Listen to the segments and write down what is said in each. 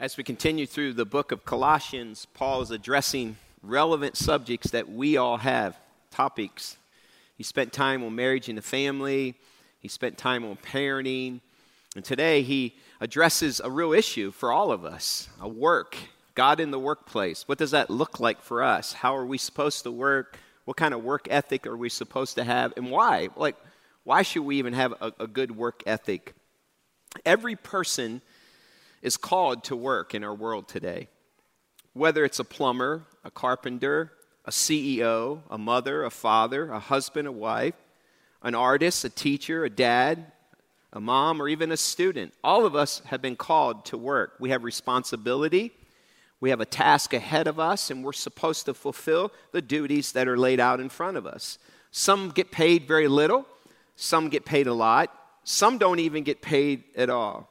As we continue through the book of Colossians, Paul is addressing relevant subjects that we all have, topics. He spent time on marriage and the family, he spent time on parenting, and today he addresses a real issue for all of us a work, God in the workplace. What does that look like for us? How are we supposed to work? What kind of work ethic are we supposed to have? And why? Like, why should we even have a, a good work ethic? Every person is called to work in our world today. Whether it's a plumber, a carpenter, a CEO, a mother, a father, a husband, a wife, an artist, a teacher, a dad, a mom, or even a student, all of us have been called to work. We have responsibility. We have a task ahead of us, and we're supposed to fulfill the duties that are laid out in front of us. Some get paid very little, some get paid a lot, some don't even get paid at all.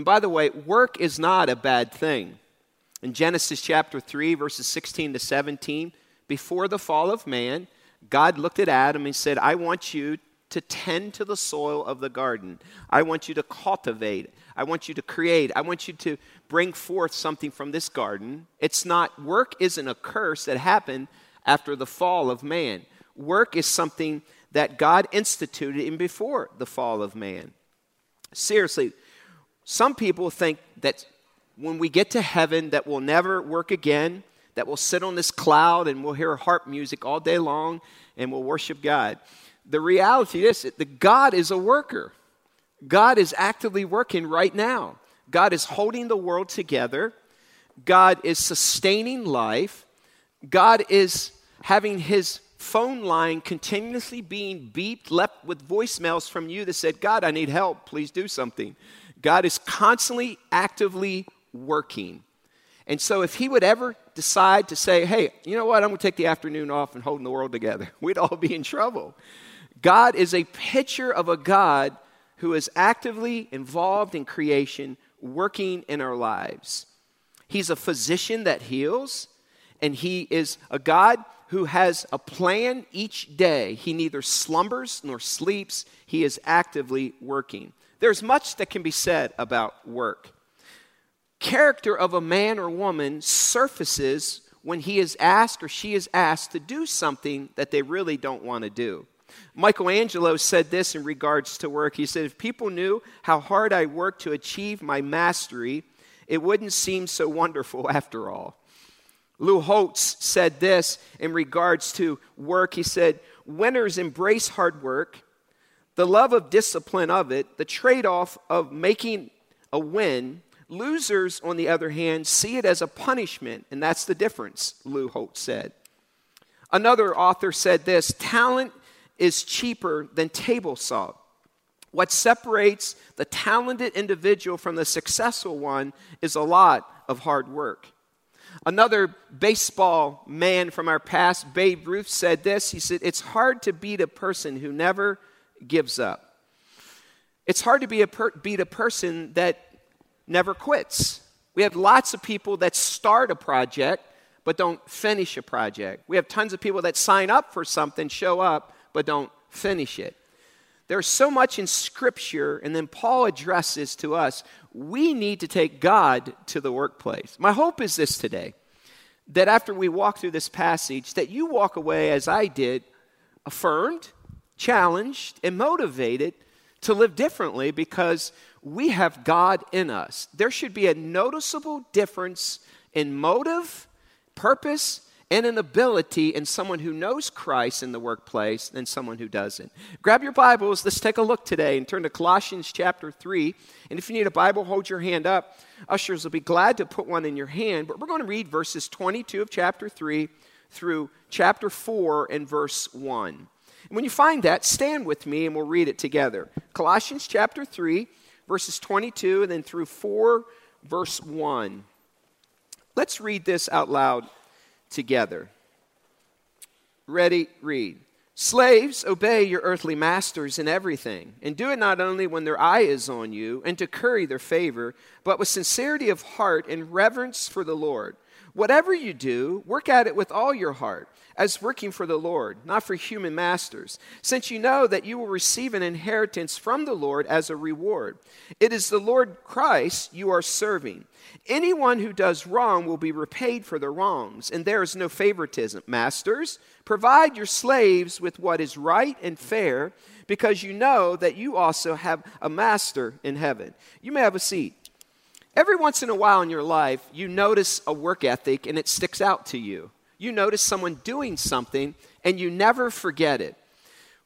And by the way, work is not a bad thing. In Genesis chapter 3, verses 16 to 17, before the fall of man, God looked at Adam and said, I want you to tend to the soil of the garden. I want you to cultivate. I want you to create. I want you to bring forth something from this garden. It's not, work isn't a curse that happened after the fall of man. Work is something that God instituted in before the fall of man. Seriously, some people think that when we get to heaven that we'll never work again, that we'll sit on this cloud and we'll hear harp music all day long and we'll worship God. The reality is that God is a worker. God is actively working right now. God is holding the world together. God is sustaining life. God is having his phone line continuously being beeped, left with voicemails from you that said, God, I need help. Please do something. God is constantly, actively working. And so, if He would ever decide to say, hey, you know what, I'm going to take the afternoon off and holding the world together, we'd all be in trouble. God is a picture of a God who is actively involved in creation, working in our lives. He's a physician that heals, and He is a God who has a plan each day. He neither slumbers nor sleeps, He is actively working. There's much that can be said about work. Character of a man or woman surfaces when he is asked or she is asked to do something that they really don't want to do. Michelangelo said this in regards to work. He said, If people knew how hard I worked to achieve my mastery, it wouldn't seem so wonderful after all. Lou Holtz said this in regards to work. He said, Winners embrace hard work the love of discipline of it, the trade off of making a win. Losers, on the other hand, see it as a punishment, and that's the difference, Lou Holtz said. Another author said this talent is cheaper than table salt. What separates the talented individual from the successful one is a lot of hard work. Another baseball man from our past, Babe Ruth, said this. He said, It's hard to beat a person who never gives up. It's hard to be a per- beat a person that never quits. We have lots of people that start a project but don't finish a project. We have tons of people that sign up for something, show up, but don't finish it. There's so much in Scripture, and then Paul addresses to us we need to take God to the workplace. My hope is this today that after we walk through this passage, that you walk away as I did, affirmed, challenged and motivated to live differently because we have God in us. There should be a noticeable difference in motive, purpose, and an ability in someone who knows Christ in the workplace than someone who doesn't. Grab your Bibles. Let's take a look today and turn to Colossians chapter 3. And if you need a Bible, hold your hand up. Ushers will be glad to put one in your hand. But we're going to read verses 22 of chapter 3 through chapter 4 and verse 1. And when you find that, stand with me and we'll read it together. Colossians chapter 3, verses 22, and then through 4, verse 1. Let's read this out loud together. Ready? Read. Slaves, obey your earthly masters in everything, and do it not only when their eye is on you and to curry their favor, but with sincerity of heart and reverence for the Lord. Whatever you do, work at it with all your heart, as working for the Lord, not for human masters, since you know that you will receive an inheritance from the Lord as a reward. It is the Lord Christ you are serving. Anyone who does wrong will be repaid for their wrongs, and there is no favoritism. Masters, provide your slaves with what is right and fair, because you know that you also have a master in heaven. You may have a seat. Every once in a while in your life, you notice a work ethic and it sticks out to you. You notice someone doing something and you never forget it.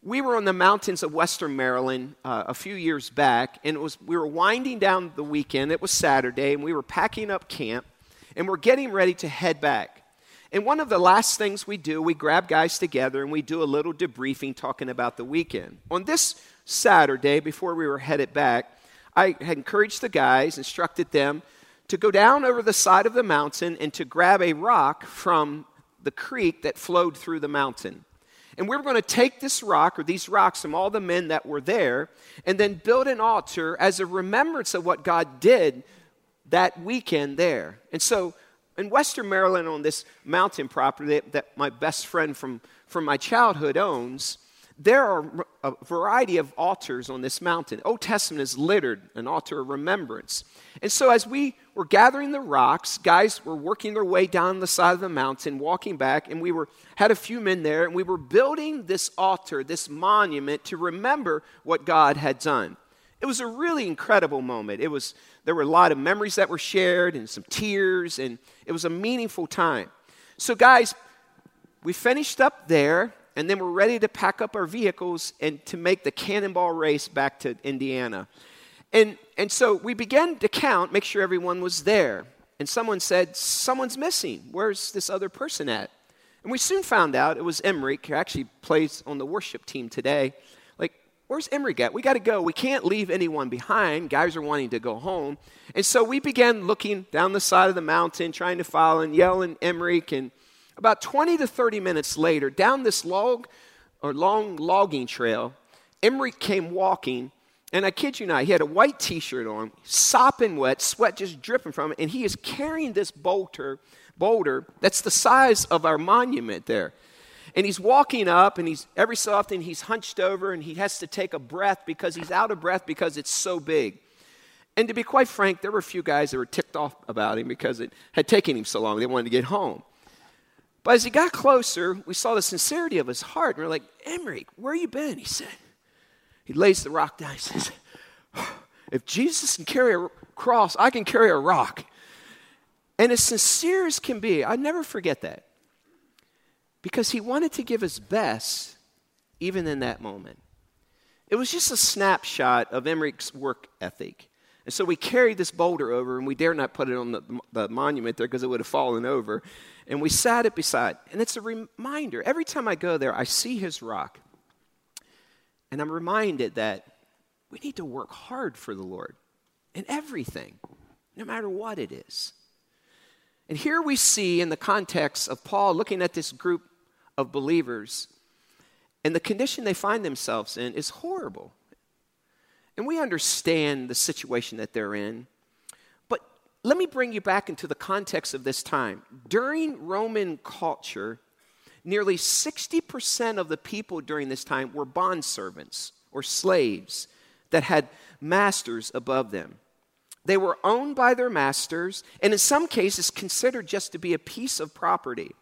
We were on the mountains of Western Maryland uh, a few years back, and it was we were winding down the weekend. It was Saturday, and we were packing up camp, and we're getting ready to head back. And one of the last things we do, we grab guys together and we do a little debriefing talking about the weekend. On this Saturday, before we were headed back, I had encouraged the guys, instructed them to go down over the side of the mountain and to grab a rock from the creek that flowed through the mountain. And we were going to take this rock or these rocks from all the men that were there and then build an altar as a remembrance of what God did that weekend there. And so in Western Maryland, on this mountain property that, my best friend from, from my childhood owns, there are a variety of altars on this mountain. Old Testament is littered, an altar of remembrance. And so, as we were gathering the rocks, guys were working their way down the side of the mountain, walking back, and we were had a few men there, and we were building this altar, this monument to remember what God had done. It was a really incredible moment. It was there were a lot of memories that were shared and some tears, and it was a meaningful time. So, guys, we finished up there and then we're ready to pack up our vehicles and to make the cannonball race back to Indiana. And, and so we began to count, make sure everyone was there. And someone said, Someone's missing. Where's this other person at? And we soon found out it was Emmerich, who actually plays on the worship team today. Like, where's Emmerich at? We got to go. We can't leave anyone behind. Guys are wanting to go home. And so we began looking down the side of the mountain, trying to follow and yelling Emmerich and about 20 to 30 minutes later, down this log or long logging trail, Emery came walking, and I kid you not, he had a white t-shirt on, sopping wet, sweat just dripping from it, and he is carrying this boulder, boulder that's the size of our monument there. And he's walking up, and he's every so often he's hunched over, and he has to take a breath because he's out of breath because it's so big. And to be quite frank, there were a few guys that were ticked off about him because it had taken him so long. They wanted to get home. But as he got closer, we saw the sincerity of his heart. And we are like, Emmerich, where you been? He said. He lays the rock down. He says, If Jesus can carry a cross, I can carry a rock. And as sincere as can be, I never forget that. Because he wanted to give his best even in that moment. It was just a snapshot of Emmerich's work ethic. And so we carried this boulder over, and we dare not put it on the, the monument there because it would have fallen over and we sat it beside. And it's a reminder. Every time I go there, I see his rock. And I'm reminded that we need to work hard for the Lord in everything, no matter what it is. And here we see, in the context of Paul looking at this group of believers, and the condition they find themselves in is horrible. And we understand the situation that they're in But let me bring you back into the context of this time. During Roman culture, nearly 60% of the people during this time were bond servants or slaves that had masters above them. They were owned by their masters, and in some cases, considered just to be a piece of property.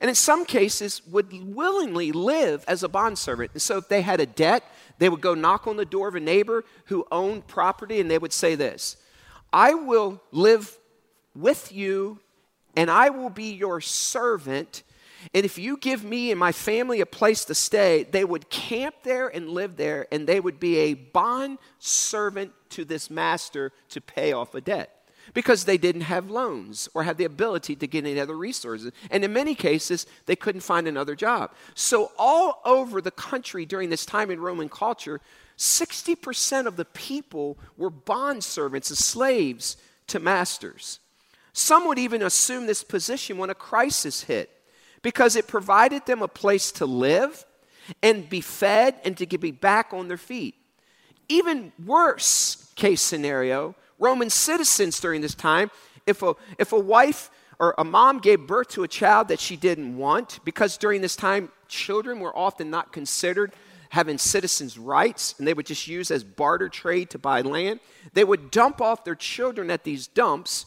And in some cases, would willingly live as a bondservant. And so, if they had a debt, they would go knock on the door of a neighbor who owned property, and they would say this I will live with you and I will be your servant. And if you give me and my family a place to stay, they would camp there and live there, and they would be a bond servant to this master to pay off a debt because they didn't have loans or had the ability to get any other resources. And in many cases, they couldn't find another job. So, all over the country during this time in Roman culture, 60% of the people were bond servants and slaves to masters. Some would even assume this position when a crisis hit because it provided them a place to live and be fed and to be back on their feet. Even worse case scenario, Roman citizens during this time, if a, if a wife or a mom gave birth to a child that she didn't want, because during this time, children were often not considered having citizens' rights, and they would just use as barter trade to buy land. They would dump off their children at these dumps.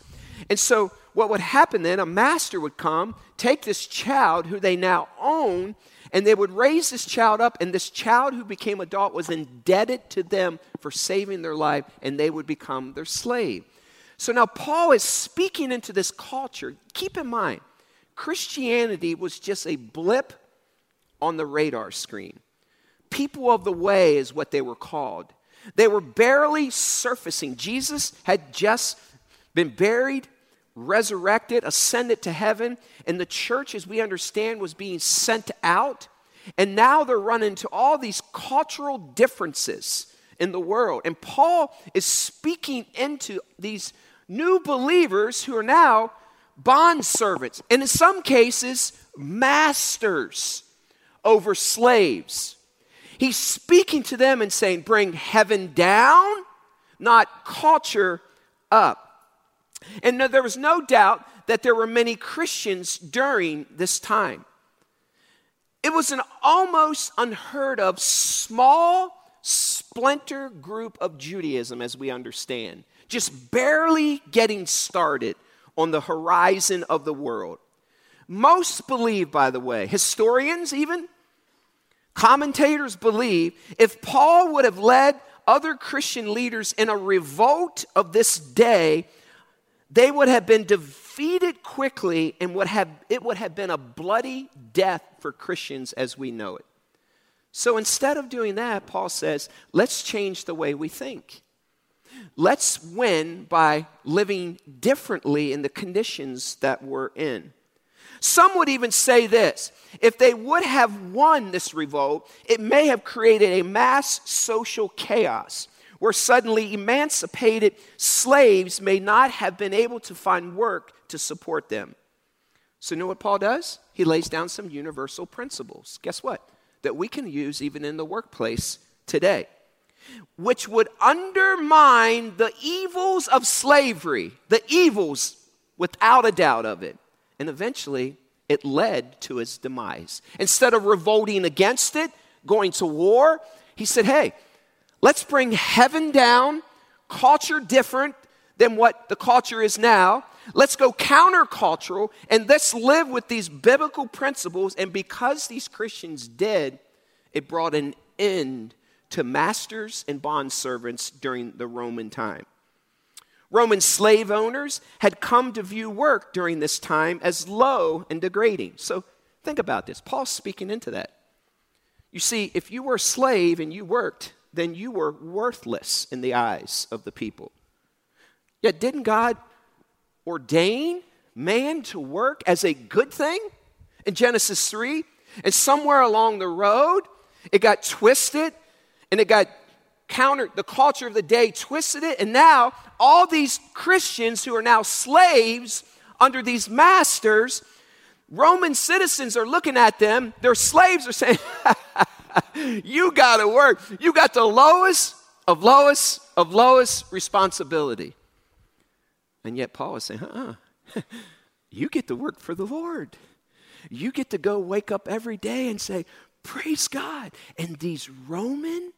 And so, what would happen then, a master would come, take this child who they now own, and they would raise this child up, and this child who became adult was indebted to them for saving their life, and they would become their slave. So now Paul is speaking into this culture. Keep in mind, Christianity was just a blip on the radar screen. People of the way is what they were called. They were barely surfacing. Jesus had just been buried, resurrected, ascended to heaven, and the church, as we understand, was being sent out. And now they're running into all these cultural differences in the world. And Paul is speaking into these new believers who are now bond servants, and in some cases, masters over slaves. He's speaking to them and saying, Bring heaven down, not culture up. And no, there was no doubt that there were many Christians during this time. It was an almost unheard of small splinter group of Judaism, as we understand, just barely getting started on the horizon of the world. Most believe, by the way, historians even, commentators believe, if Paul would have led other Christian leaders in a revolt of this day, they would have been defeated quickly and would have, it would have been a bloody death for Christians as we know it. So instead of doing that, Paul says, let's change the way we think. Let's win by living differently in the conditions that we're in. Some would even say this if they would have won this revolt, it may have created a mass social chaos where suddenly emancipated slaves may not have been able to find work to support them. So, you know what Paul does? He lays down some universal principles. Guess what? That we can use even in the workplace today, which would undermine the evils of slavery, the evils without a doubt of it. And eventually, it led to his demise. Instead of revolting against it, going to war, he said, Hey, Let's bring heaven down, culture different than what the culture is now. Let's go countercultural and let's live with these biblical principles. And because these Christians did, it brought an end to masters and bond servants during the Roman time. Roman slave owners had come to view work during this time as low and degrading. So think about this. Paul's speaking into that. You see, if you were a slave and you worked, then you were worthless in the eyes of the people. Yet, didn't God ordain man to work as a good thing in Genesis 3? And somewhere along the road, it got twisted and it got countered. The culture of the day twisted it. And now, all these Christians who are now slaves under these masters, Roman citizens are looking at them. Their slaves are saying, you got to work. You got the lowest of lowest of lowest responsibility. And yet Paul is saying, uh uh you get to work for the Lord. You get to go wake up every day and say, Praise God. And these Roman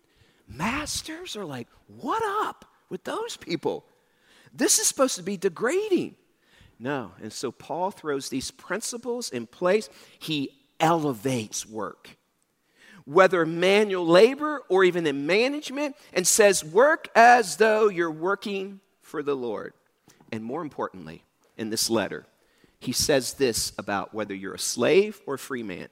masters are like, What up with those people? This is supposed to be degrading. No. And so Paul throws these principles in place. He elevates work whether manual labor or even in management, and says, Work as though you're working for the Lord. And more importantly, in this letter, he says this about whether you're a slave or a free man.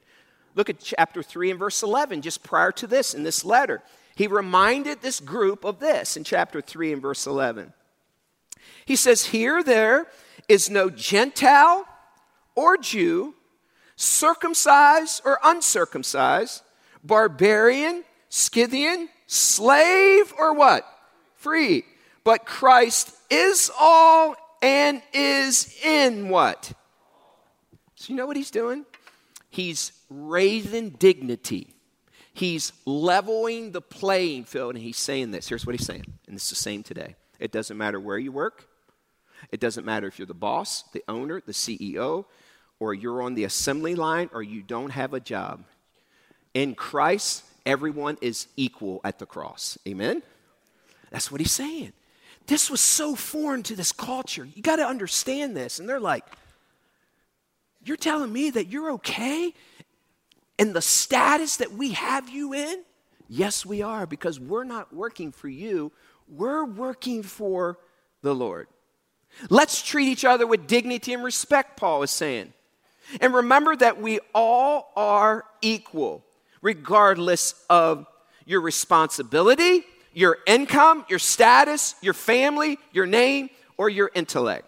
Look at chapter 3 and verse 11, just prior to this in this letter. He reminded this group of this in chapter 3 and verse 11. He says, Here there is no Gentile or Jew, circumcised or uncircumcised barbarian, Scythian, slave, or what? Free. But Christ is all and is in what? So, you know what he's doing? He's raising dignity. He's leveling the playing field, and he's saying this. Here's what he's saying, and it's the same today. It doesn't matter where you work, It doesn't matter if you're the boss, the owner, the CEO, or you're on the assembly line or you don't have a job. In Christ, everyone is equal at the cross. Amen? That's what he's saying. This was so foreign to this culture. You got to understand this. And they're like, You're telling me that you're okay in the status that we have you in? Yes, we are, because we're not working for you, we're working for the Lord. Let's treat each other with dignity and respect, Paul is saying. And remember that we all are equal, regardless of your responsibility, your income, your status, your family, your name, or your intellect.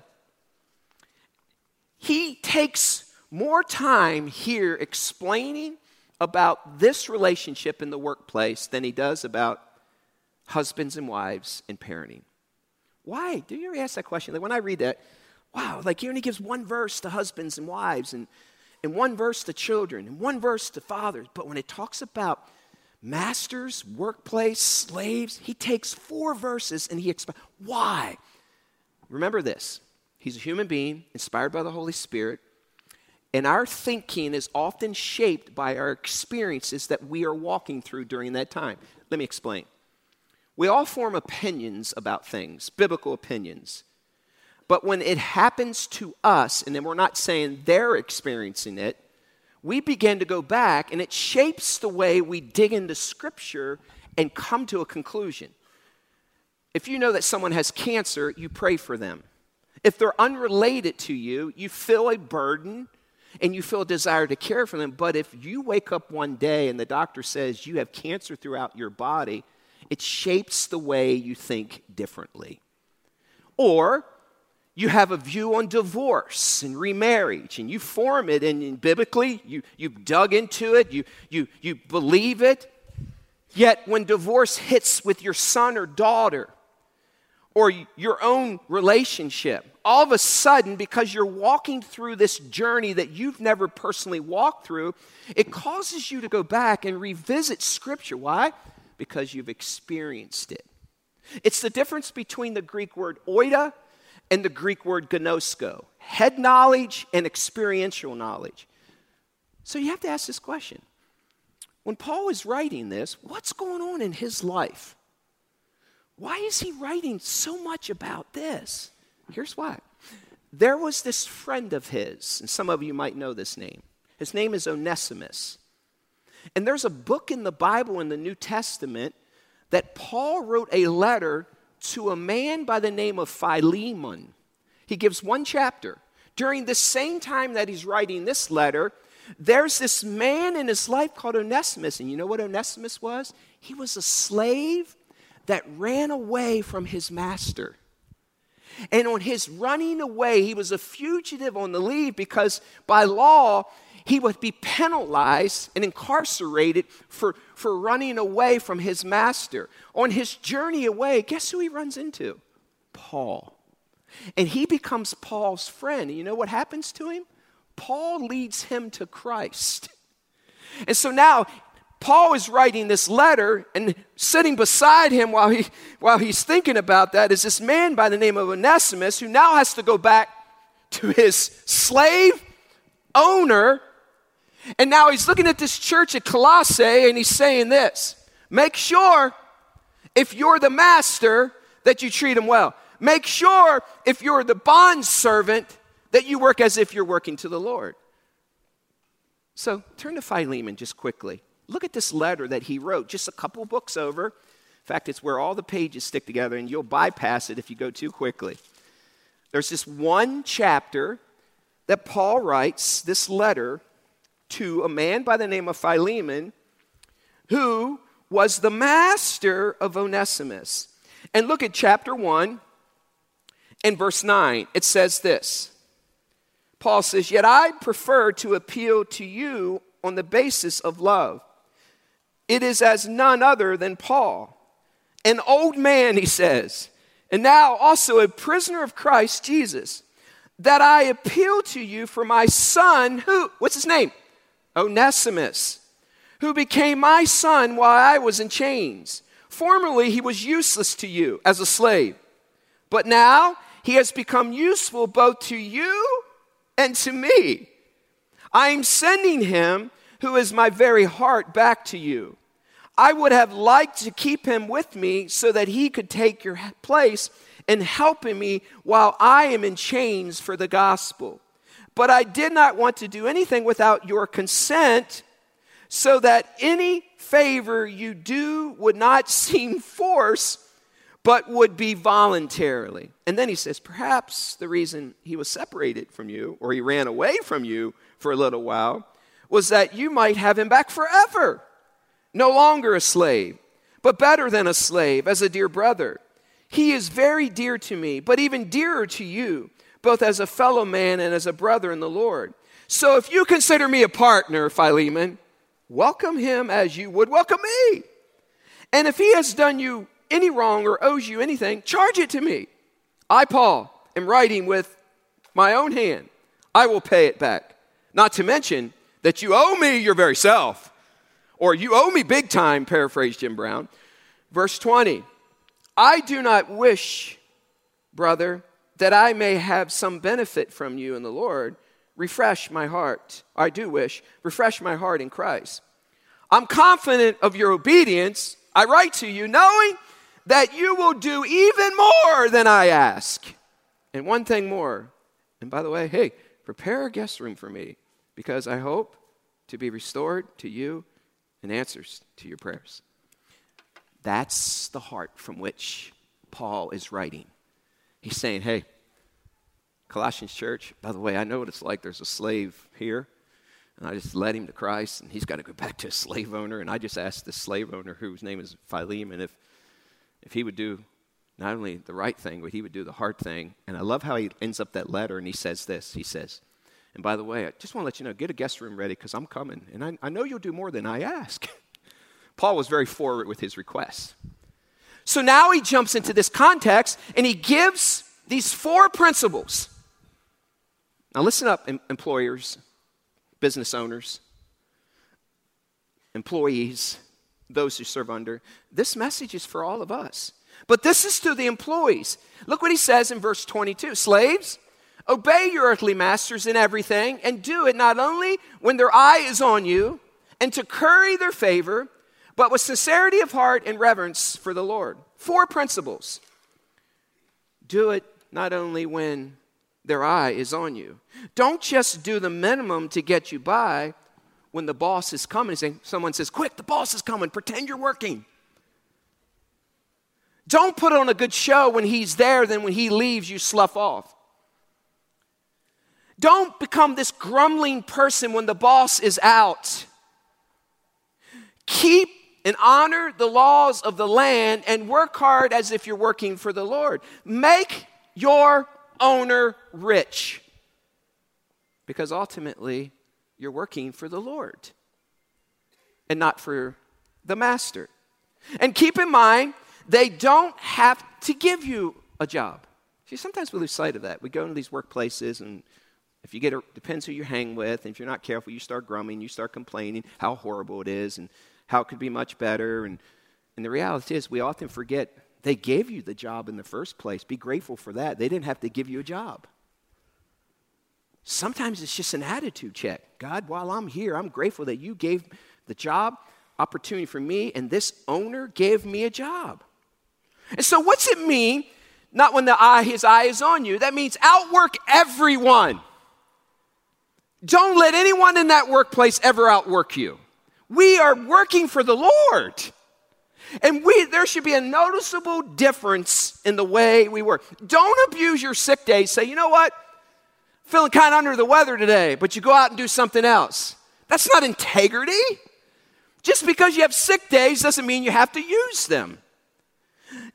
He takes more time here explaining about this relationship in the workplace than he does about husbands and wives and parenting. Why? Do you ever ask that question? Like when I read that, wow, like he only gives one verse to husbands and wives and, and one verse to children in one verse to fathers. But when it talks about masters, workplace, slaves, he takes four verses and he explains why. Remember this he's a human being inspired by the Holy Spirit. And our thinking is often shaped by our experiences that we are walking through during that time. Let me explain. We all form opinions about things, biblical opinions. But when it happens to us, and then we're not saying they're experiencing it, we begin to go back and it shapes the way we dig into Scripture and come to a conclusion. If you know that someone has cancer, you pray for them. If they're unrelated to you, you feel a burden and you feel a desire to care for them. But if you wake up one day and the doctor says you have cancer throughout your body, it shapes the way you think differently. Or you have a view on divorce and remarriage, and you form it, and, and biblically, you, you've dug into it, you, you, you believe it. Yet, when divorce hits with your son or daughter, or your own relationship, all of a sudden, because you're walking through this journey that you've never personally walked through, it causes you to go back and revisit Scripture. Why? Because you've experienced it. It's the difference between the Greek word oida and the Greek word gnosko head knowledge and experiential knowledge. So you have to ask this question. When Paul is writing this, what's going on in his life? Why is he writing so much about this? Here's why. There was this friend of his, and some of you might know this name. His name is Onesimus. And there's a book in the Bible in the New Testament that Paul wrote a letter to a man by the name of Philemon. He gives one chapter. During the same time that he's writing this letter, there's this man in his life called Onesimus. And you know what Onesimus was? He was a slave that ran away from his master. And on his running away, he was a fugitive on the leave because by law, he would be penalized and incarcerated for, for running away from his master. On his journey away, guess who he runs into? Paul. And he becomes Paul's friend. And you know what happens to him? Paul leads him to Christ. And so now Paul is writing this letter, and sitting beside him while, he, while he's thinking about that is this man by the name of Onesimus who now has to go back to his slave owner and now he's looking at this church at Colossae and he's saying this make sure if you're the master that you treat him well. Make sure if you're the bond servant that you work as if you're working to the Lord. So turn to Philemon just quickly. Look at this letter that he wrote just a couple books over. In fact, it's where all the pages stick together, and you'll bypass it if you go too quickly. There's this one chapter that Paul writes, this letter to a man by the name of Philemon who was the master of Onesimus. And look at chapter 1 and verse 9. It says this Paul says, Yet I prefer to appeal to you on the basis of love. It is as none other than Paul, an old man, he says, and now also a prisoner of Christ Jesus, that I appeal to you for my son, who, what's his name? Onesimus, who became my son while I was in chains. Formerly, he was useless to you as a slave, but now he has become useful both to you and to me. I am sending him, who is my very heart, back to you. I would have liked to keep him with me so that he could take your place in helping me while I am in chains for the gospel. But I did not want to do anything without your consent so that any favor you do would not seem forced but would be voluntarily. And then he says, perhaps the reason he was separated from you or he ran away from you for a little while was that you might have him back forever, no longer a slave, but better than a slave, as a dear brother. He is very dear to me, but even dearer to you, both as a fellow man and as a brother in the Lord. So if you consider me a partner, Philemon, welcome him as you would welcome me. And if he has done you any wrong or owes you anything, charge it to me. I, Paul, am writing with my own hand. I will pay it back. Not to mention that you owe me your very self, or you owe me big time, paraphrase Jim Brown. Verse 20 I do not wish, brother, that I may have some benefit from you in the Lord. Refresh my heart. I do wish, refresh my heart in Christ. I'm confident of your obedience. I write to you knowing that you will do even more than I ask. And one thing more. And by the way, hey, prepare a guest room for me because I hope to be restored to you and answers to your prayers. That's the heart from which Paul is writing. He's saying, hey, Colossians church, by the way, I know what it's like. There's a slave here, and I just led him to Christ, and he's got to go back to his slave owner. And I just asked the slave owner, whose name is Philemon, if if he would do not only the right thing, but he would do the hard thing. And I love how he ends up that letter and he says this. He says, and by the way, I just want to let you know, get a guest room ready because I'm coming. And I, I know you'll do more than I ask. Paul was very forward with his requests. So now he jumps into this context and he gives these four principles. Now, listen up, employers, business owners, employees those who serve under. This message is for all of us. But this is to the employees. Look what he says in verse 22 Slaves, obey your earthly masters in everything, and do it not only when their eye is on you and to curry their favor, but with sincerity of heart and reverence for the Lord. Four principles. Do it not only when their eye is on you. Don't just do the minimum to get you by, when the boss is coming, saying, someone says, Quick, the boss is coming, pretend you're working. Don't put on a good show when he's there, then when he leaves, you slough off. Don't become this grumbling person when the boss is out. Keep and honor the laws of the land and work hard as if you're working for the Lord. Make your owner rich. Because ultimately, you're working for the Lord and not for the master. And keep in mind, they don't have to give you a job. See, sometimes we lose sight of that. We go into these workplaces, and if you get, a, depends who you hang with, and if you're not careful, you start grumbling, you start complaining how horrible it is, and how it could be much better. And, and the reality is, we often forget they gave you the job in the first place. Be grateful for that. They didn't have to give you a job. Sometimes it's just an attitude check. God, while I'm here, I'm grateful that you gave the job opportunity for me, and this owner gave me a job. And so, what's it mean? Not when the eye, his eye is on you. That means outwork everyone. Don't let anyone in that workplace ever outwork you. We are working for the Lord. And we, there should be a noticeable difference in the way we work. Don't abuse your sick days. Say, you know what? feeling kind of under the weather today, but you go out and do something else. That's not integrity. Just because you have sick days doesn't mean you have to use them.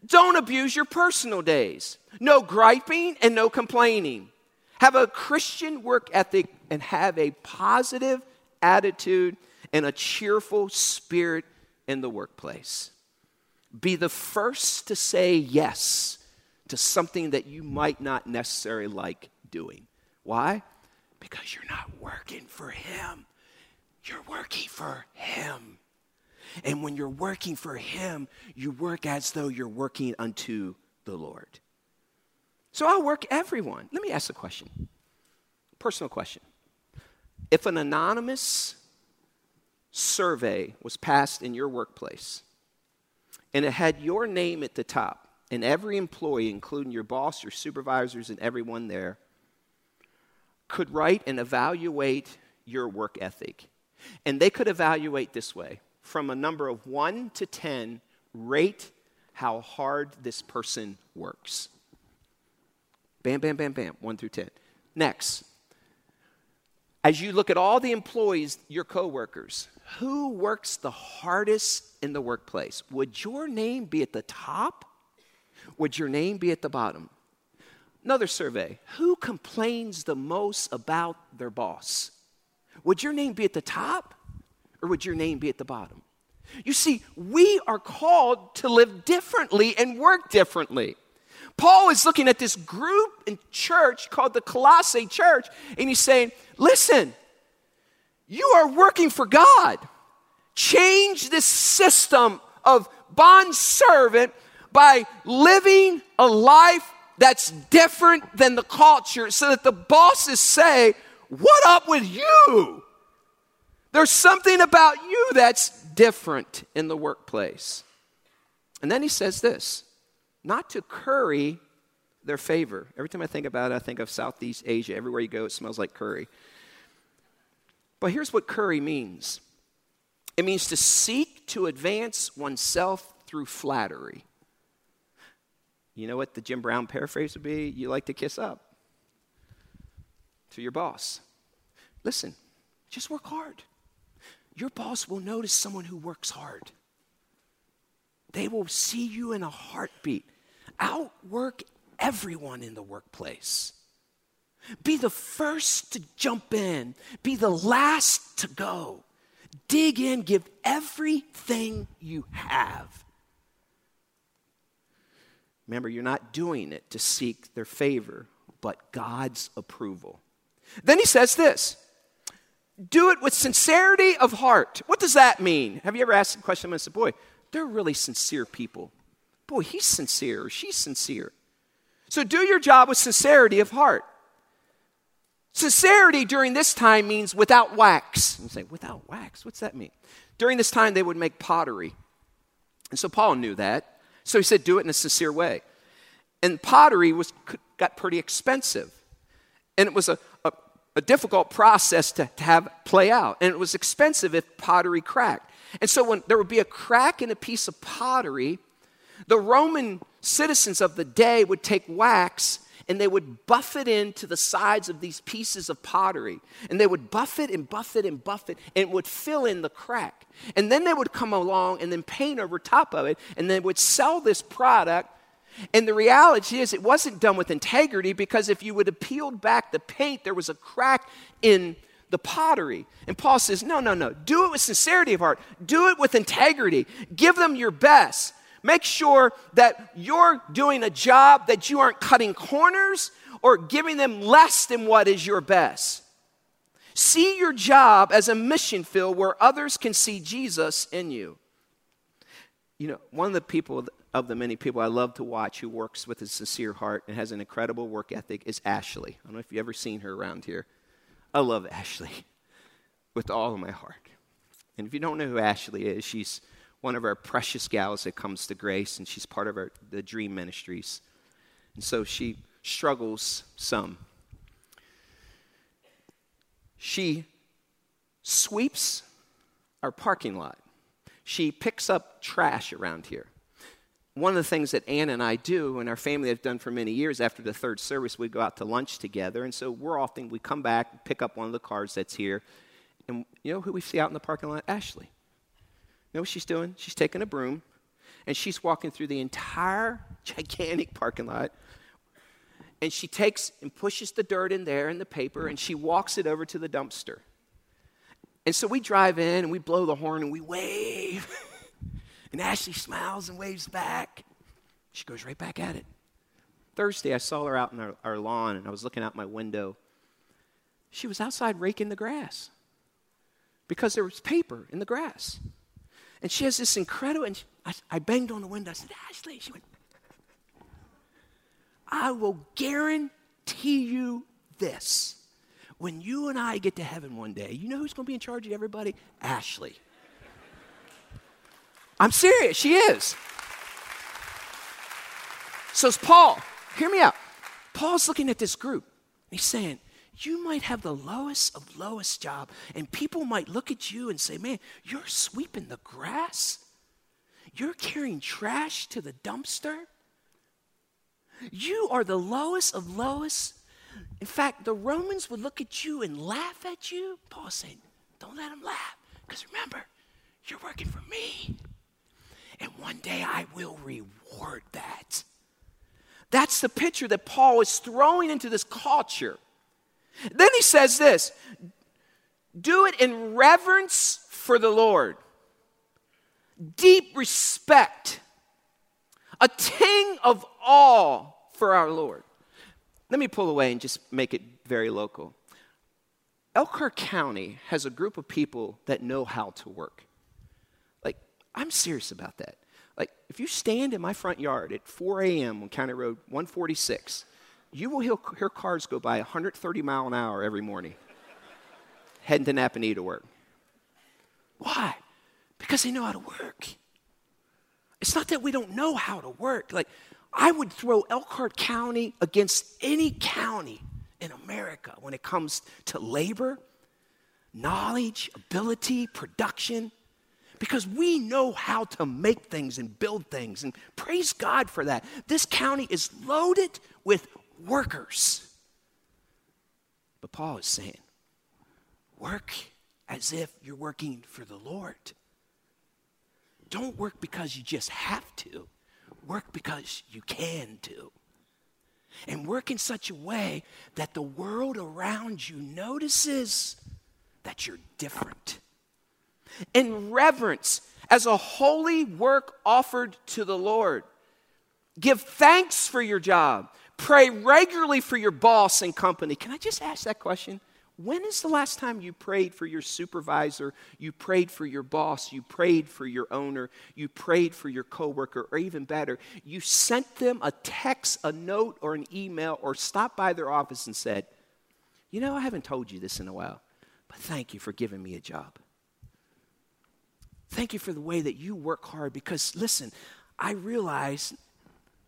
Don't abuse your personal days. No griping and no complaining. Have a Christian work ethic and have a positive attitude and a cheerful spirit in the workplace. Be the first to say yes to something that you might not necessarily like doing. Why? Because you're not working for Him, you're working for Him. And when you're working for Him, you work as though you're working unto the Lord. So I'll work everyone. Let me ask a question. Personal question. If an anonymous survey was passed in your workplace and it had your name at the top, and every employee, including your boss, your supervisors, and everyone there, could write and evaluate your work ethic. And they could evaluate this way from a number of 1 to 10, rate how hard this person works. Bam, bam, bam, bam, 1 through 10. Next, as you look at all the employees, your coworkers, who works the hardest in the workplace? Would your name be at the top? Would your name be at the bottom? Another survey Who complains the most about their boss? Would your name be at the top or would your name be at the bottom? You see, we are called to live differently and work differently. Paul is looking at this group in church called the Colossae Church, and he's saying, Listen, you are working for God. Change this system of bond servant by living a life that's different than the culture so that the bosses say, What up with you? There's something about you that's different in the workplace. And then he says this not to curry their favor. Every time I think about it, I think of Southeast Asia. Everywhere you go, it smells like curry. But here's what curry means it means to seek to advance oneself through flattery. You know what the Jim Brown paraphrase would be? You like to kiss up to your boss. Listen, just work hard. Your boss will notice someone who works hard. They will see you in a heartbeat. Outwork everyone in the workplace. Be the first to jump in, be the last to go. Dig in, give everything you have. Remember, you're not doing it to seek their favor, but God's approval. Then he says this do it with sincerity of heart. What does that mean? Have you ever asked the question said, Boy, they're really sincere people. Boy, he's sincere she's sincere. So do your job with sincerity of heart. Sincerity during this time means without wax. You say, without wax? What's that mean? During this time, they would make pottery. And so Paul knew that. So he said, do it in a sincere way. And pottery was, got pretty expensive. And it was a, a, a difficult process to, to have play out. And it was expensive if pottery cracked. And so when there would be a crack in a piece of pottery, the Roman citizens of the day would take wax and they would buff it into the sides of these pieces of pottery. And they would buff it and buff it and buff it, and it would fill in the crack. And then they would come along and then paint over top of it, and they would sell this product. And the reality is, it wasn't done with integrity because if you would have peeled back the paint, there was a crack in the pottery. And Paul says, No, no, no. Do it with sincerity of heart, do it with integrity. Give them your best. Make sure that you're doing a job that you aren't cutting corners or giving them less than what is your best. See your job as a mission field where others can see Jesus in you. You know, one of the people, of the many people I love to watch who works with a sincere heart and has an incredible work ethic is Ashley. I don't know if you've ever seen her around here. I love Ashley with all of my heart. And if you don't know who Ashley is, she's one of our precious gals that comes to grace, and she's part of our, the Dream Ministries. And so she struggles some. She sweeps our parking lot. She picks up trash around here. One of the things that Ann and I do, and our family have done for many years, after the third service, we go out to lunch together. And so we're often, we come back, pick up one of the cars that's here. And you know who we see out in the parking lot? Ashley know what she's doing? She's taking a broom and she's walking through the entire gigantic parking lot. And she takes and pushes the dirt in there and the paper and she walks it over to the dumpster. And so we drive in and we blow the horn and we wave. and Ashley smiles and waves back. She goes right back at it. Thursday, I saw her out in our, our lawn and I was looking out my window. She was outside raking the grass because there was paper in the grass. And she has this incredible, and I, I banged on the window. I said, Ashley. She went, I will guarantee you this. When you and I get to heaven one day, you know who's going to be in charge of everybody? Ashley. I'm serious, she is. So it's Paul. Hear me out. Paul's looking at this group. He's saying, you might have the lowest of lowest job, and people might look at you and say, Man, you're sweeping the grass. You're carrying trash to the dumpster. You are the lowest of lowest. In fact, the Romans would look at you and laugh at you. Paul saying, Don't let them laugh, because remember, you're working for me. And one day I will reward that. That's the picture that Paul is throwing into this culture. Then he says this do it in reverence for the Lord, deep respect, a ting of awe for our Lord. Let me pull away and just make it very local. Elkhart County has a group of people that know how to work. I'm serious about that. Like, if you stand in my front yard at 4 a.m. on County Road 146, you will hear, cars go by 130 mile an hour every morning, heading to Nappanee to work. Why? Because they know how to work. It's not that we don't know how to work. Like, I would throw Elkhart County against any county in America when it comes to labor, knowledge, ability, production, because we know how to make things and build things. And praise God for that. This county is loaded with workers. But Paul is saying, work as if you're working for the Lord. Don't work because you just have to, work because you can do. And work in such a way that the world around you notices that you're different. In reverence, as a holy work offered to the Lord. Give thanks for your job. Pray regularly for your boss and company. Can I just ask that question? When is the last time you prayed for your supervisor, you prayed for your boss, you prayed for your owner, you prayed for your coworker, or even better, you sent them a text, a note, or an email, or stopped by their office and said, You know, I haven't told you this in a while, but thank you for giving me a job. Thank you for the way that you work hard because, listen, I realize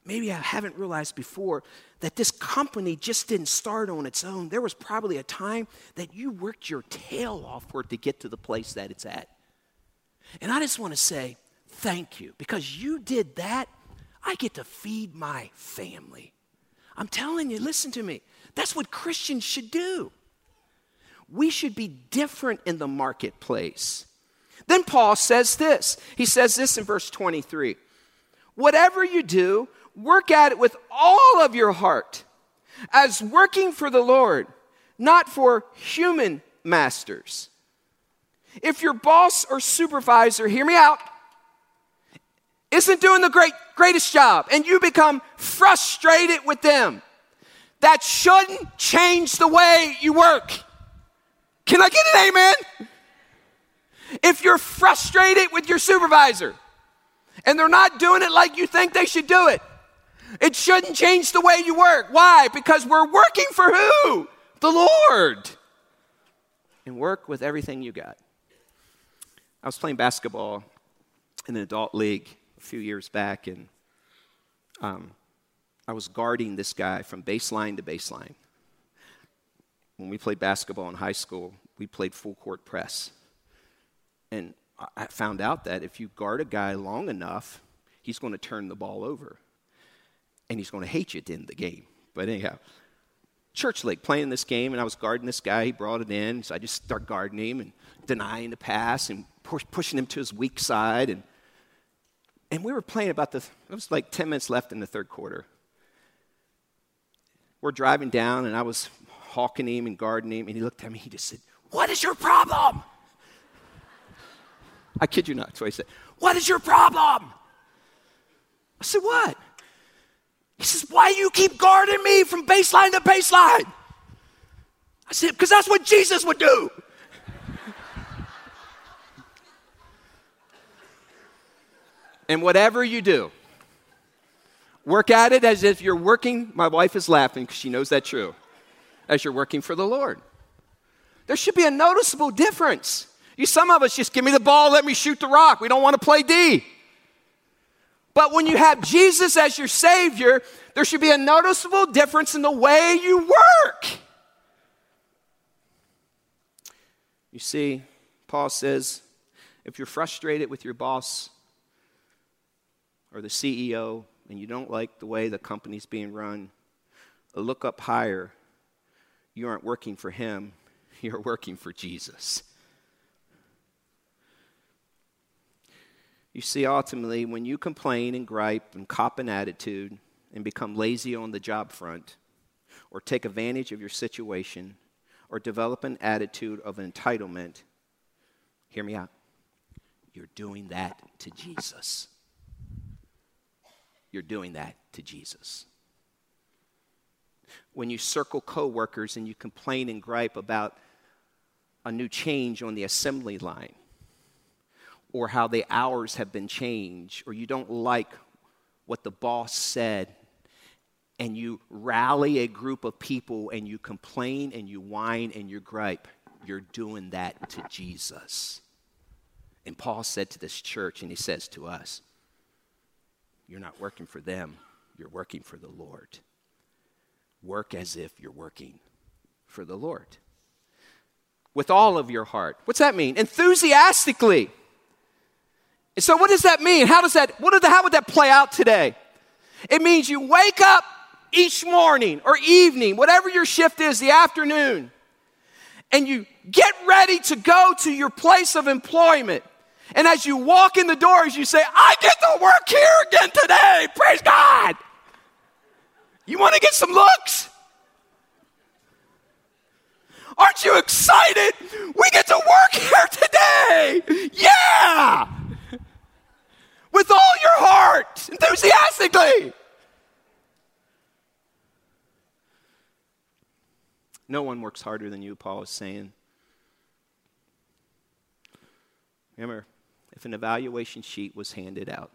maybe I haven't realized before that this company just didn't start on its own. There was probably a time that you worked your tail off for it to get to the place that it's at. And I just want to say thank you because you did that. I get to feed my family. I'm telling you, listen to me. That's what Christians should do. We should be different in the marketplace. Then Paul says this. He says this in verse 23 Whatever you do, work at it with all of your heart, as working for the Lord, not for human masters. If your boss or supervisor, hear me out, isn't doing the great, greatest job and you become frustrated with them, that shouldn't change the way you work. Can I get an amen? If you're frustrated with your supervisor and they're not doing it like you think they should do it, it shouldn't change the way you work. Why? Because we're working for who? The Lord. And work with everything you got. I was playing basketball in an adult league a few years back, and um, I was guarding this guy from baseline to baseline. When we played basketball in high school, we played full court press. And I found out that if you guard a guy long enough, he's going to turn the ball over and he's going to hate you at the end of the game. But anyhow, church Lake playing this game, and I was guarding this guy. He brought it in, so I just start guarding him and denying the pass and push, pushing him to his weak side. And, and we were playing about the, it was like 10 minutes left in the third quarter. We're driving down, and I was hawking him and guarding him, and he looked at me, he just said, What is your problem? I kid you not. That's what he said. What is your problem? I said, What? He says, Why do you keep guarding me from baseline to baseline? I said, Because that's what Jesus would do. and whatever you do, Work at it as if you're working. My wife is laughing because she knows that's true. As you're working for the Lord. There should be a noticeable difference. You, some of us just give me the ball, let me shoot the rock. We don't want to play D. But when you have Jesus as your Savior, there should be a noticeable difference in the way you work. You see, Paul says if you're frustrated with your boss or the CEO and you don't like the way the company's being run, look up higher. You aren't working for him, you're working for Jesus. You see, ultimately, when you complain and gripe and cop an attitude and become lazy on the job front, or take advantage of your situation, or develop an attitude of entitlement, hear me out. You're doing that to Jesus. You're doing that to Jesus. When you circle coworkers and you complain and gripe about a new change on the assembly line, or how the hours have been changed, or you don't like what the boss said, and you rally a group of people and you complain and you whine and you gripe, you're doing that to Jesus. And Paul said to this church, and he says to us, You're not working for them, you're working for the Lord. Work as if you're working for the Lord. With all of your heart. What's that mean? Enthusiastically. So, what does that mean? How does that, what the, how would that play out today? It means you wake up each morning or evening, whatever your shift is, the afternoon, and you get ready to go to your place of employment. And as you walk in the doors, you say, I get to work here again today. Praise God. You want to get some looks? Aren't you excited? We get to work here today. Yeah with all your heart, enthusiastically. No one works harder than you, Paul is saying. Remember, if an evaluation sheet was handed out,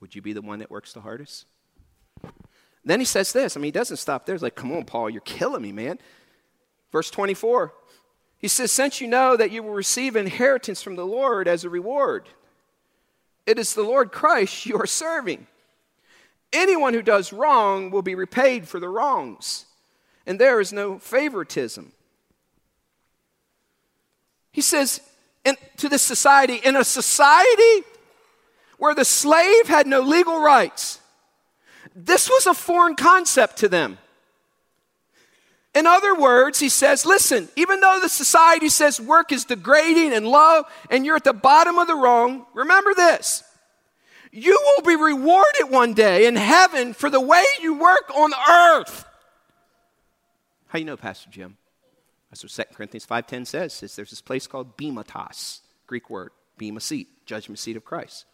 would you be the one that works the hardest? Then he says this. I mean, he doesn't stop there. He's like, come on, Paul, you're killing me, man. Verse 24. He says, Since you know that you will receive inheritance from the Lord as a reward. It is the Lord Christ you are serving. Anyone who does wrong will be repaid for the wrongs, and there is no favoritism. He says in, to this society, in a society where the slave had no legal rights, this was a foreign concept to them. In other words, he says, listen, even though the society says work is degrading and low and you're at the bottom of the wrong, remember this. You will be rewarded one day in heaven for the way you work on earth. How you know, Pastor Jim? That's what 2 Corinthians 5.10 says. There's this place called Bematos, Greek word, bema seat, judgment seat of Christ.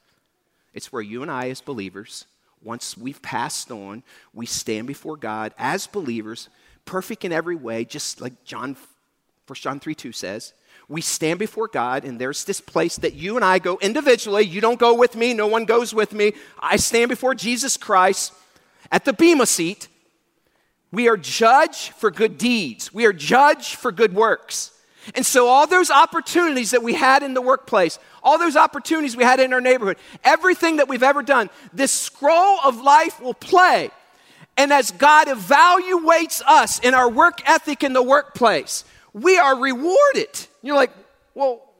It's where you and I as believers, once we've passed on, we stand before God as believers perfect in every way, just like John, 1 John 3 2 says. We stand before God, and there's this place that you and I go individually. You don't go with me, no one goes with me. I stand before Jesus Christ at the Bema seat. We are judged for good deeds, we are judged for good works. And so, all those opportunities that we had in the workplace, all those opportunities we had in our neighborhood, everything that we've ever done, this scroll of life will play and as God evaluates us in our work ethic in the workplace, we are rewarded. You're like, well,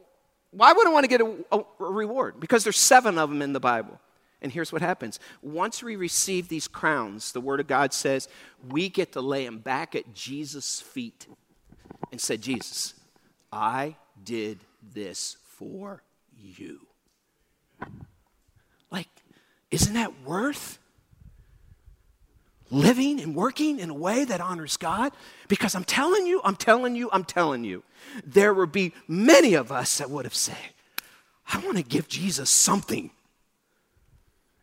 why would I want to get a, a, a, reward? Because there's seven of them in the Bible. And here's what happens. Once we receive these crowns, the Word of God says, we get to lay them back at Jesus' feet and say, Jesus, I did this for you. Like, isn't that worth living and working in a way that honors God? Because I'm telling you, I'm telling you, I'm telling you, there would be many of us that would have said, I want to give Jesus something.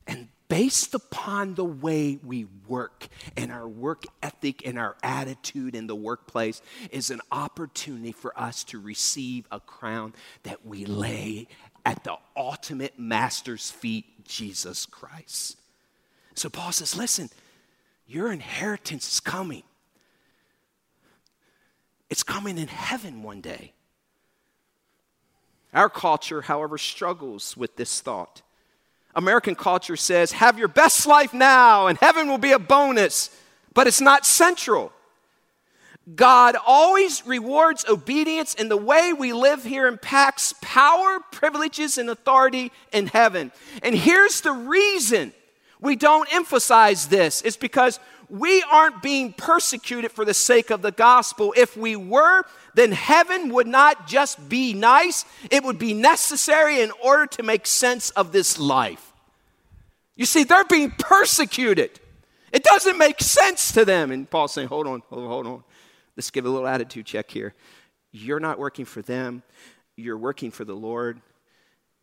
And based upon the way we work and our work ethic and our attitude in the workplace is an opportunity for us to receive a crown that we lay at the ultimate master's feet, Jesus Christ. So Paul says, listen, your inheritance is coming. It's coming in heaven one day. Our culture, however, struggles with this thought. American culture says, have your best life now, and heaven will be a bonus, but it's not central. God always rewards obedience, and the way we live here impacts power, privileges, and authority in heaven. And here's the reason we don't emphasize this it's because we aren't being persecuted for the sake of the gospel. If we were, then heaven would not just be nice, it would be necessary in order to make sense of this life. You see, they're being persecuted. It doesn't make sense to them. And Paul's saying, hold on, hold on, hold on. Let's give a little attitude check here. You're not working for them, you're working for the Lord.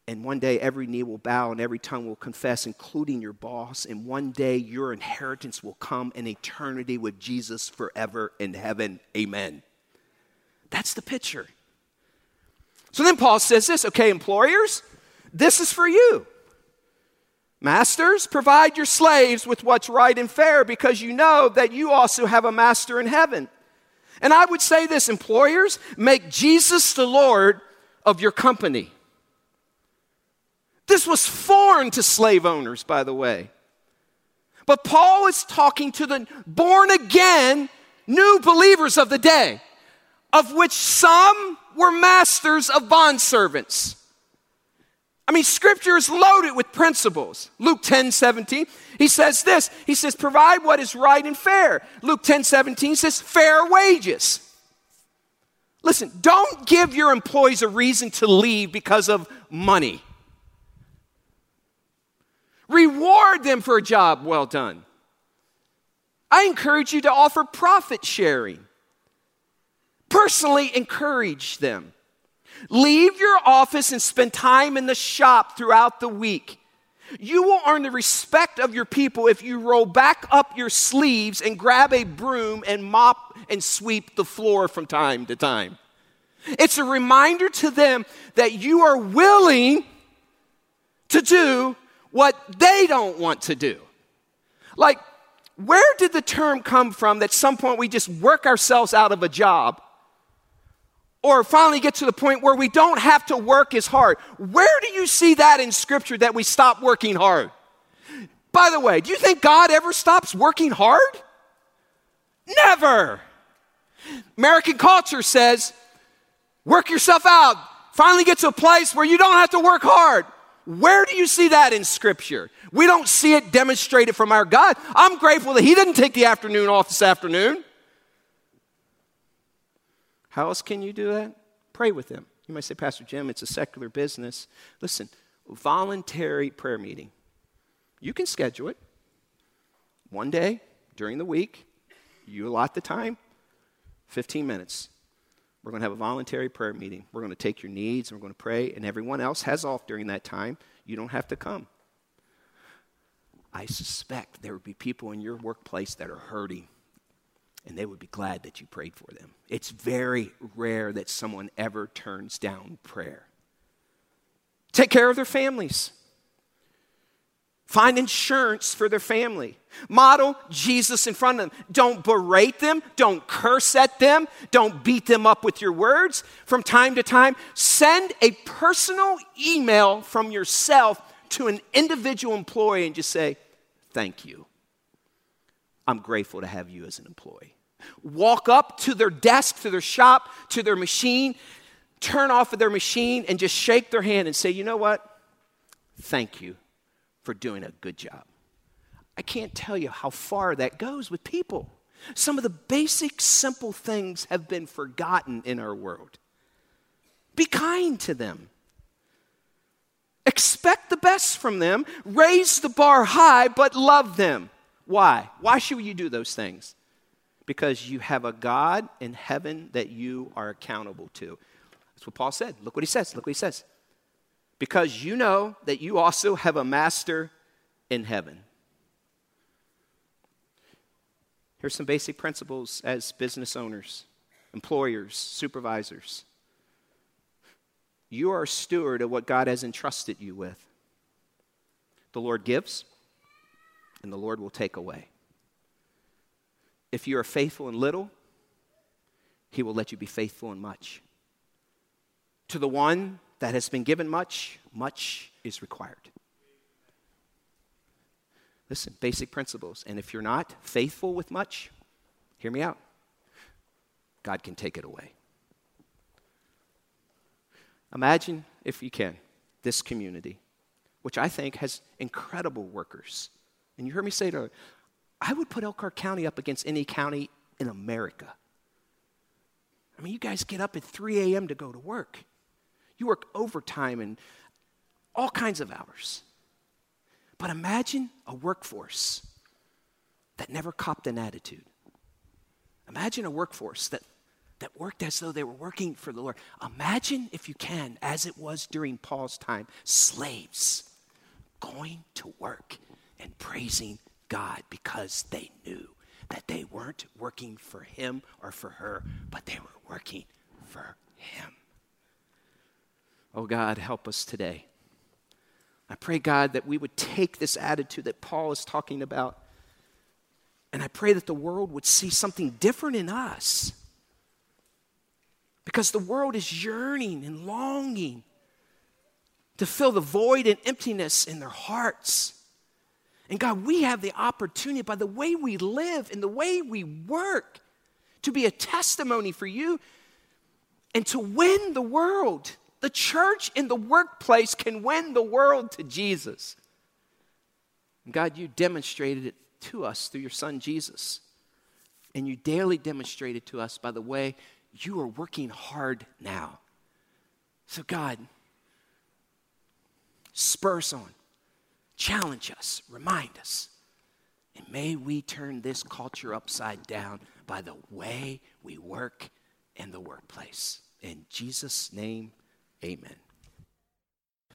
And one day every knee will bow and every tongue will confess, including your boss. And one day your inheritance will come in eternity with Jesus forever in heaven. Amen. That's the picture. So then Paul says this okay, employers, this is for you. Masters, provide your slaves with what's right and fair because you know that you also have a master in heaven. And I would say this employers, make Jesus the Lord of your company. This was foreign to slave owners, by the way. But Paul is talking to the born again new believers of the day, of which some were masters of bondservants. I mean, scripture is loaded with principles. Luke 10 17, he says this He says, provide what is right and fair. Luke 10 17 says, fair wages. Listen, don't give your employees a reason to leave because of money. Reward them for a job well done. I encourage you to offer profit sharing. Personally encourage them. Leave your office and spend time in the shop throughout the week. You will earn the respect of your people if you roll back up your sleeves and grab a broom and mop and sweep the floor from time to time. It's a reminder to them that you are willing to do what they don't want to do. Like, where did the term come from that at some point we just work ourselves out of a job? Or finally get to the point where we don't have to work as hard. Where do you see that in Scripture that we stop working hard? By the way, do you think God ever stops working hard? Never. American culture says, work yourself out. Finally get to a place where you don't have to work hard. Where do you see that in Scripture? We don't see it demonstrated from our God. I'm grateful that He didn't take the afternoon off this afternoon. How else can you do that? Pray with them. You might say, Pastor Jim, it's a secular business. Listen, voluntary prayer meeting. You can schedule it one day during the week. You allot the time, 15 minutes. We're going to have a voluntary prayer meeting. We're going to take your needs and we're going to pray, and everyone else has off during that time. You don't have to come. I suspect there would be people in your workplace that are hurting, and they would be glad that you prayed for them. It's very rare that someone ever turns down prayer. Take care of their families. Find insurance for their family. Model Jesus in front of them. Don't berate them. Don't curse at them. Don't beat them up with your words. From time to time, send a personal email from yourself to an individual employee and just say, Thank you. I'm grateful to have you as an employee. Walk up to their desk, to their shop, to their machine, turn off of their machine, and just shake their hand and say, You know what? Thank you for doing a good job. I can't tell you how far that goes with people. Some of the basic, simple things have been forgotten in our world. Be kind to them. Expect the best from them. Raise the bar high, but love them. Why? Why should you do those things? Because you have a God in heaven that you are accountable to. That's what Paul said. Look what he says. Look what he says because you know that you also have a master in heaven. Here's some basic principles as business owners, employers, supervisors. You are a steward of what God has entrusted you with. The Lord gives, and the Lord will take away. If you are faithful in little, he will let you be faithful in much. To the one that has been given much, much is required. Listen, basic principles. And if you're not faithful with much, hear me out. God can take it away. Imagine, if you can, this community, which I think has incredible workers. And you heard me say to I would put Elkhart County up against any county in America. I mean, you guys get up at 3 a.m. to go to work. You work overtime and all kinds of hours. But imagine a workforce that never copped an attitude. Imagine a workforce that, that worked as though they were working for the Lord. Imagine, if you can, as it was during Paul's time, slaves going to work and praising God because they knew that they weren't working for him or for her, but they were working for him. Oh God, help us today. I pray, God, that we would take this attitude that Paul is talking about, and I pray that the world would see something different in us. Because the world is yearning and longing to fill the void and emptiness in their hearts. And God, we have the opportunity by the way we live and the way we work to be a testimony for you and to win the world. The church in the workplace can win the world to Jesus. God, you demonstrated it to us through your son Jesus. And you daily demonstrate it to us by the way you are working hard now. So, God, spur us on challenge us, remind us. And may we turn this culture upside down by the way we work in the workplace. In Jesus' name, amen.